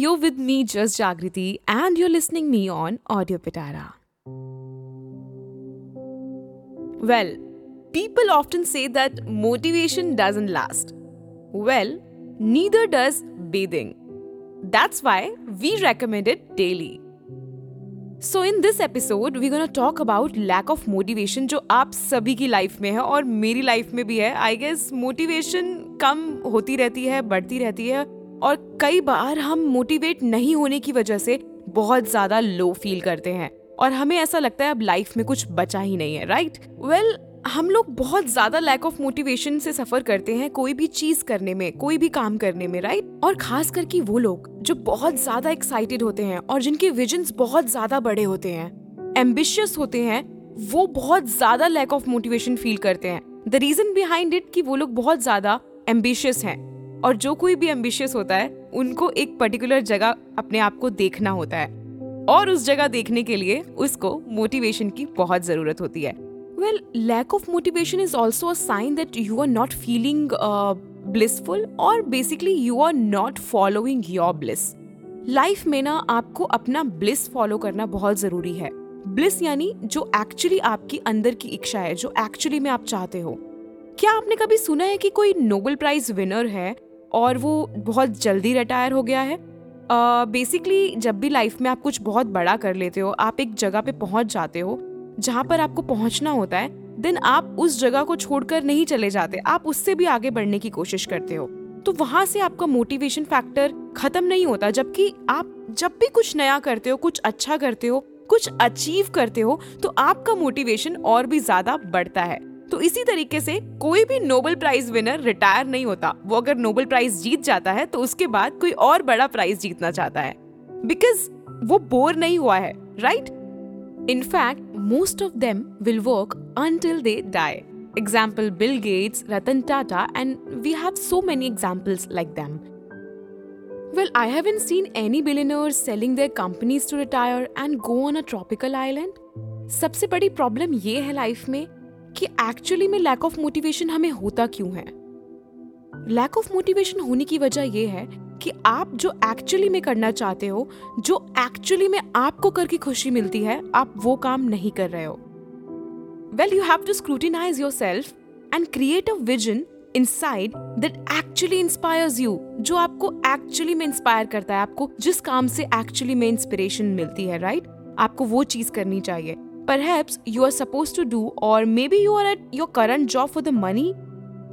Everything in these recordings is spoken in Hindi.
You with me just Jagriti and you listening me on audio Pitara well people often say that motivation doesn't last well neither does bathing that's why we recommended daily so in this episode we gonna talk about lack of motivation जो आप सभी की लाइफ में है और मेरी लाइफ में भी है. आई गेस मोटिवेशन कम होती रहती है, बढ़ती रहती है. और कई बार हम मोटिवेट नहीं होने की वजह से बहुत ज़्यादा लो फील करते हैं। और हमें ऐसा लगता है अब लाइफ में कुछ बचा ही नहीं है राइट वेल well, हम लोग बहुत ज़्यादा लैक ऑफ़ मोटिवेशन से सफ़र करते हैं कोई भी चीज़ करने में कोई भी काम करने में राइट और खास करके वो लोग जो बहुत ज़्यादा एक्साइटेड होते हैं और जिनके विजन बहुत ज़्यादा बड़े होते हैं एम्बिशियस होते हैं वो बहुत ज़्यादा लैक ऑफ़ मोटिवेशन फील करते हैं। द रीजन बिहाइंड इट कि वो लोग बहुत ज़्यादा एम्बिशियस हैं। और जो कोई भी एम्बिशियस होता है उनको एक पर्टिकुलर जगह अपने आप को देखना होता है। और उस जगह देखने के लिए उसको मोटिवेशन की बहुत ज़रूरत होती है। Lack of motivation is also a sign that you are not feeling uh, blissful or basically you are not following your bliss. Life में ना आपको अपना ब्लिस फॉलो करना बहुत ज़रूरी है। ब्लिस यानी जो एक्चुअली आपकी अंदर की इच्छा है जो एक्चुअली में आप चाहते हो। क्या आपने कभी सुना है कि कोई नोबेल प्राइज विनर है और वो बहुत जल्दी रिटायर हो गया है। बेसिकली uh, जब भी लाइफ में आप कुछ बहुत बड़ा कर लेते हो आप एक जगह पे पहुँच जाते हो जहाँ पर आपको पहुँचना होता है देन आप उस जगह को छोड़कर नहीं चले जाते। आप उससे भी आगे बढ़ने की कोशिश करते हो। तो वहाँ से आपका मोटिवेशन फैक्टर खत्म नहीं होता जबकि आप जब भी कुछ नया करते हो कुछ अच्छा करते हो कुछ अचीव करते हो तो आपका मोटिवेशन और भी ज़्यादा बढ़ता है। तो इसी तरीके से कोई भी नोबेल प्राइज विनर रिटायर नहीं होता वो अगर नोबेल प्राइज जीत जाता है तो उसके बाद कोई और बड़ा प्राइज जीतना चाहता है बिकॉज़ वो बोर नहीं हुआ है right fact, most of them will work until they die. Example Bill Gates, Ratan Tata, and we have so many examples like them. Well, I haven't seen any billionaires selling their companies to retire and go on a tropical island. सबसे बड़ी प्रॉब्लम ये है लाइफ में कि एक्चुअली में लैक ऑफ़ मोटिवेशन हमें होता क्यों है? लैक ऑफ़ मोटिवेशन होने की वजह यह है कि आप जो एक्चुअली में करना चाहते हो, जो एक्चुअली में आपको करके खुशी मिलती है, आप वो काम नहीं कर रहे हो। Well you have to scrutinise yourself and create a vision inside that actually inspires you जो आपको एक्चुअली में इंस्पायर करता है, आपको जिस काम से एक्चुअली में इंस्पिरेशन मिलती है राइट right? आपको वो चीज़ करनी चाहिए। Perhaps you are supposed to do, or maybe you are at your current job for the money.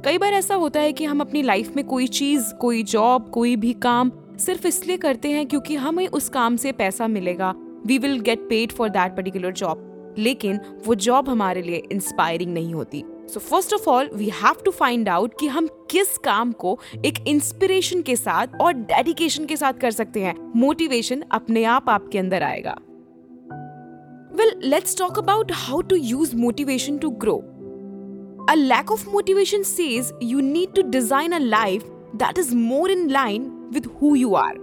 कई बार ऐसा होता है कि हम अपनी लाइफ में कोई चीज़ कोई जॉब कोई भी काम सिर्फ़ इसलिए करते हैं क्योंकि हमें उस काम से पैसा मिलेगा। We will get paid for that particular job लेकिन वो जॉब हमारे लिए इंस्पायरिंग नहीं होती। So first of all we have to find out कि हम किस काम को एक इंस्पिरेशन के साथ और डेडिकेशन के साथ कर सकते हैं। मोटिवेशन अपने आप आपके अंदर आएगा। Well let's talk about how to use motivation to grow A lack of motivation says you need to design a life that is more in line with who you are.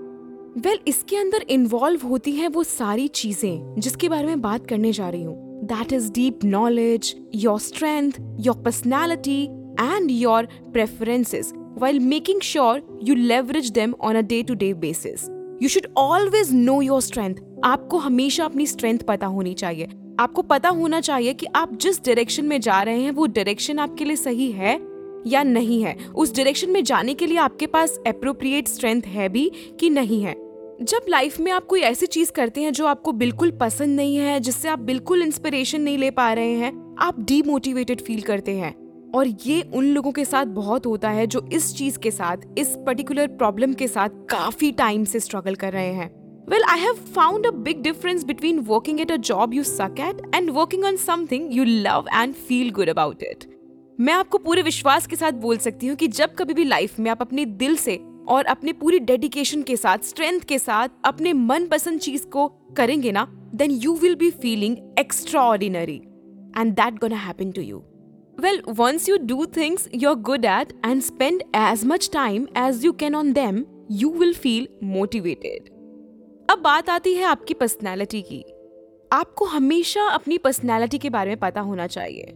Well well, इसके अंदर इन्वॉल्व होती हैं वो सारी चीजें जिसके बारे में बात करने जा रही हूँ that is deep knowledge your strength your personality and your preferences while making sure you leverage them on a day to day basis. You should always know your strength आपको हमेशा अपनी स्ट्रेंथ पता होनी चाहिए। आपको पता होना चाहिए कि आप जिस डायरेक्शन में जा रहे हैं, वो डायरेक्शन आपके लिए सही है या नहीं है। उस डायरेक्शन में जाने के लिए आपके पास अप्रोप्रिएट स्ट्रेंथ है भी कि नहीं है। जब लाइफ में आप कोई ऐसी चीज़ करते हैं जो आपको बिल्कुल पसंद नहीं है, जिससे आप बिल्कुल इंस्पिरेशन नहीं ले पा रहे हैं, आप डीमोटिवेटेड फील करते हैं। और ये उन लोगों के साथ बहुत होता है जो इस चीज़ के साथ इस पर्टिकुलर प्रॉब्लम के साथ काफ़ी टाइम से स्ट्रगल कर रहे हैं Well, I have found a big difference between working at a job you suck at and working on something you love and feel good about it. मैं आपको पूरे विश्वास के साथ बोल सकती हूँ कि जब कभी भी लाइफ में आप अपने दिल से और अपने पूरी डेडिकेशन के साथ स्ट्रेंथ के साथ अपने मन पसंद चीज़ को करेंगे ना then you will be feeling extraordinary and that gonna happen to you Well, once you do things you're good at and spend as much time as you can on them, you will feel motivated. अब बात आती है आपकी पर्सनैलिटी की। आपको हमेशा अपनी पर्सनैलिटी के बारे में पता होना चाहिए।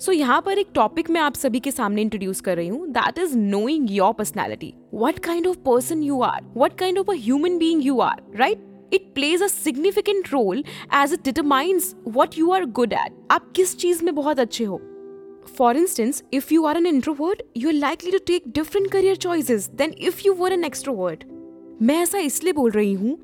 सो so, यहाँ पर एक टॉपिक मैं आप सभी के सामने इंट्रोड्यूस कर रही हूँ that is knowing your personality what kind of person you are what kind of a human being you are right it plays a significant role as it determines what you are good at आप किस चीज़ में बहुत अच्छे हो? Instance if you are an introvert you are likely to take different career choices than if you were an extrovert मैं ऐसा इसलिए बोल रही हूँ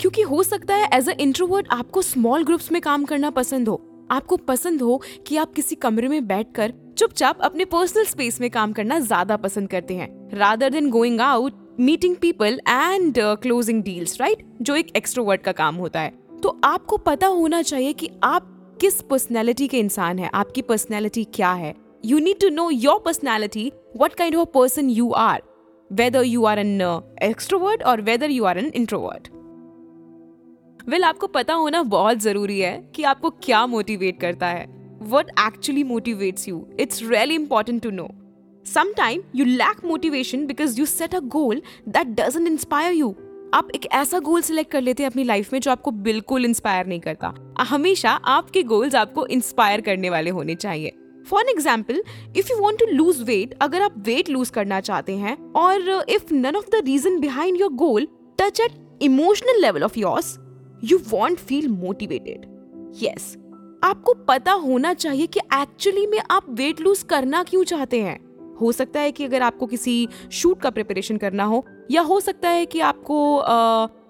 क्योंकि हो सकता है एज अ इंट्रोवर्ट आपको स्मॉल ग्रुप्स में काम करना पसंद हो। आपको पसंद हो कि आप किसी कमरे में बैठकर चुपचाप अपने पर्सनल स्पेस में काम करना ज़्यादा पसंद करते हैं। Rather than going out meeting people and closing deals right जो एक एक्सट्रोवर्ट का काम होता है। तो आपको पता होना चाहिए कि आप किस पर्सनैलिटी के इंसान है? आपकी पर्सनैलिटी क्या है? You need to know your personality what kind of person you are whether you are an extrovert और whether you are an introvert well आपको पता होना बहुत ज़रूरी है कि आपको क्या मोटिवेट करता है। What actually motivates you it's really important to know sometime you lack motivation because you set a goal that doesn't inspire you आप एक ऐसा गोल सिलेक्ट कर लेते हैं अपनी लाइफ में जो आपको बिल्कुल इंस्पायर नहीं करता। हमेशा आपके गोल्स आपको इंस्पायर करने वाले होने चाहिए। For example if you want to lose weight अगर आप वेट लूज करना चाहते हैं, और if none of the reason behind your goal touch at emotional level of yours you want feel motivated yes आपको पता होना चाहिए कि एक्चुअली में आप वेट लूज करना क्यों चाहते हैं। हो सकता है कि अगर आपको किसी शूट का प्रिपरेशन करना हो, या हो सकता है कि आपको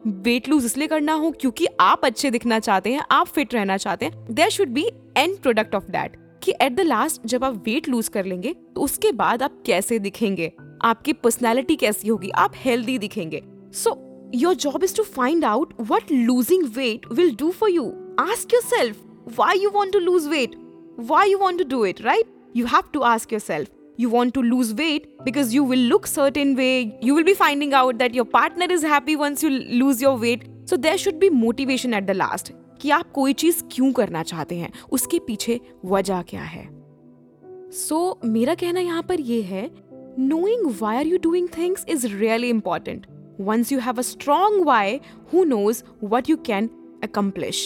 वेट लूज इसलिए करना हो क्योंकि आप अच्छे दिखना चाहते हैं, आप फिट रहना चाहते हैं there should be end product of that कि एट द लास्ट जब आप वेट लूज कर लेंगे तो उसके बाद आप कैसे दिखेंगे? आपकी पर्सनैलिटी कैसी होगी? आप हेल्दी दिखेंगे। So your job is to find out what losing weight will do for you ask yourself why you want to lose weight why you want to do it right you have to ask yourself you want to lose weight because you will look certain way you will be finding out that your partner is happy once you lose your weight so there should be motivation at the last कि आप कोई चीज़ क्यों करना चाहते हैं उसके पीछे वजह क्या है सो so, मेरा कहना यहाँ पर यह है knowing why are you doing things is really important once you have a strong why who knows what you can accomplish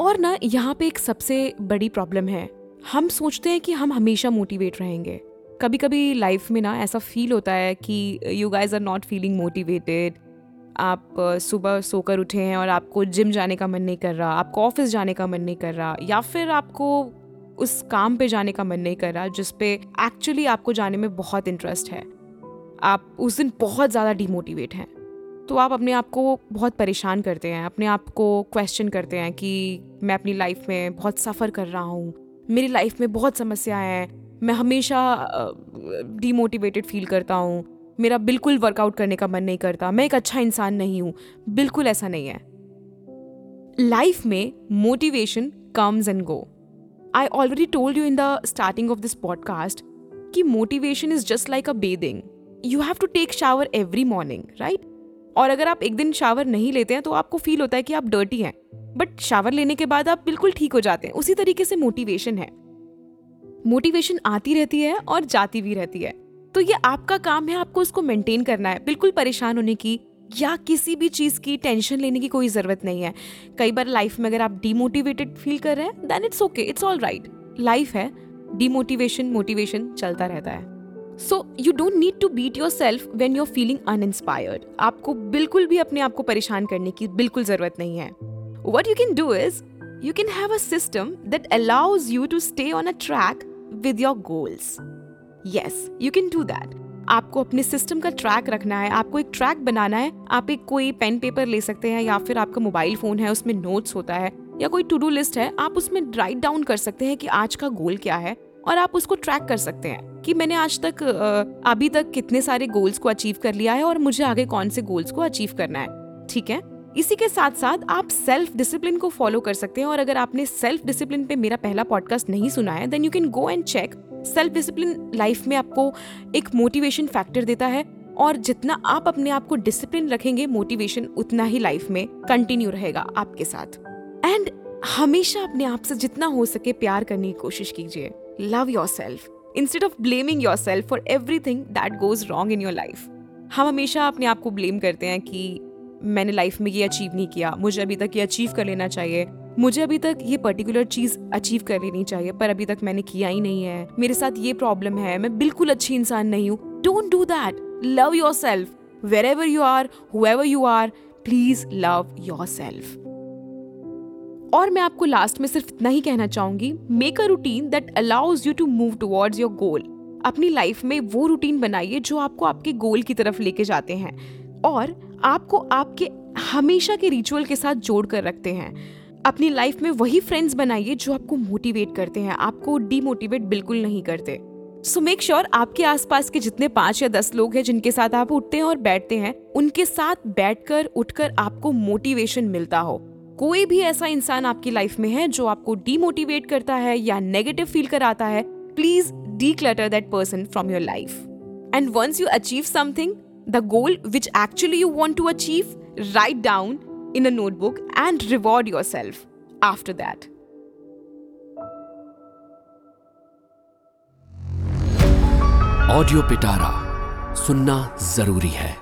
और ना यहाँ पे एक सबसे बड़ी प्रॉब्लम है हम सोचते हैं कि हम हमेशा मोटिवेट रहेंगे कभी कभी लाइफ में ना ऐसा फील होता है कि you guys are not feeling motivated आप सुबह सोकर उठे हैं और आपको जिम जाने का मन नहीं कर रहा, आपको ऑफ़िस जाने का मन नहीं कर रहा, या फिर आपको उस काम पे जाने का मन नहीं कर रहा, जिस पे एक्चुअली आपको जाने में बहुत इंटरेस्ट है। आप उस दिन बहुत ज़्यादा डिमोटिवेट हैं। तो आप अपने आप को बहुत परेशान करते हैं, अपने आप को क्वेश्चन करते हैं कि मैं अपनी लाइफ में बहुत सफ़र कर रहा हूँ, मेरी लाइफ में बहुत समस्याएँ हैं मैं हमेशा डीमोटिवेटेड फील करता हूँ। मेरा बिल्कुल वर्कआउट करने का मन नहीं करता। मैं एक अच्छा इंसान नहीं हूँ। बिल्कुल ऐसा नहीं है। लाइफ में motivation comes and go I already told you in the starting of this podcast कि motivation is just like a bathing you have to take shower every morning right और अगर आप एक दिन शावर नहीं लेते हैं तो आपको फील होता है कि आप डर्टी हैं। बट शावर लेने के बाद आप बिल्कुल ठीक हो जाते हैं। उसी तरीके से मोटिवेशन है। मोटिवेशन आती रहती है और जाती भी रहती है। तो ये आपका काम है, आपको उसको मेंटेन करना है। बिल्कुल परेशान होने की या किसी भी चीज़ की टेंशन लेने की कोई ज़रूरत नहीं है। कई बार लाइफ में अगर आप डिमोटिवेटेड फील कर रहे हैं then it's okay it's all right life है डिमोटिवेशन मोटिवेशन चलता रहता है। So you don't need to beat yourself when you're feeling uninspired आपको बिल्कुल भी अपने आप को परेशान करने की बिल्कुल ज़रूरत नहीं है। What you can do is you can have a system that allows you to stay on a track with your goals yes you can do that आपको अपने सिस्टम का ट्रैक रखना है, आपको एक ट्रैक बनाना है, आप एक कोई पेन पेपर ले सकते हैं या फिर आपका मोबाइल फ़ोन है, उसमें नोट्स होता है या कोई टू डू लिस्ट है, आप उसमें राइट डाउन कर सकते हैं कि आज का गोल क्या है और आप उसको ट्रैक कर सकते हैं कि मैंने आज तक अभी तक कितने सारे गोल्स को अचीव कर लिया है और मुझे आगे कौन से गोल्स को अचीव करना है। ठीक है? इसी के साथ साथ आप सेल्फ डिसिप्लिन को फॉलो कर सकते हैं और अगर आपने सेल्फ डिसिप्लिन पे मेरा पहला पॉडकास्ट नहीं सुना है then you can go and check self discipline life में आपको एक मोटिवेशन फैक्टर देता है और जितना आप अपने आप को डिसिप्लिन रखेंगे मोटिवेशन उतना ही लाइफ में कंटिन्यू रहेगा आपके साथ। एंड हमेशा अपने आप से जितना हो सके प्यार करने की कोशिश कीजिए। Love yourself instead of blaming yourself for everything that goes wrong in your life हम हमेशा अपने आप को ब्लेम करते हैं कि मैंने लाइफ में ये अचीव नहीं किया। मुझे अभी तक ये अचीव कर लेना चाहिए। मुझे अभी तक ये पर्टिकुलर चीज़ अचीव कर लेनी चाहिए, पर अभी तक मैंने किया ही नहीं है। मेरे साथ ये प्रॉब्लम है। मैं बिल्कुल अच्छी इंसान नहीं हूँ। Don't do that love yourself wherever you are however you are please love yourself और मैं आपको लास्ट में सिर्फ़ इतना ही कहना चाहूँगी। Make a routine that allows you to move towards your goal अपनी लाइफ में वो रूटीन बनाइए जो आपको आपके गोल की तरफ़ लेके जाते हैं। और आपको आपके हमेशा के रिचुअल के साथ जोड़ कर रखते हैं। अपनी लाइफ में वही फ्रेंड्स बनाइए जो आपको मोटिवेट करते हैं। आपको डीमोटिवेट बिल्कुल नहीं करते। सो मेक श्योर आपके आसपास के जितने पाँच या दस लोग हैं जिनके साथ आप उठते हैं और बैठते हैं, उनके साथ बैठकर, उठकर आपको मोटिवेशन मिलता हो। कोई भी ऐसा इंसान आपकी लाइफ में है जो आपको डीमोटिवेट करता है या नेगेटिव फील कराता है please declutter that person from your life and once you achieve something the goal which actually you want to achieve write down in a notebook and reward yourself after that. Audio Pitara सुनना ज़रूरी है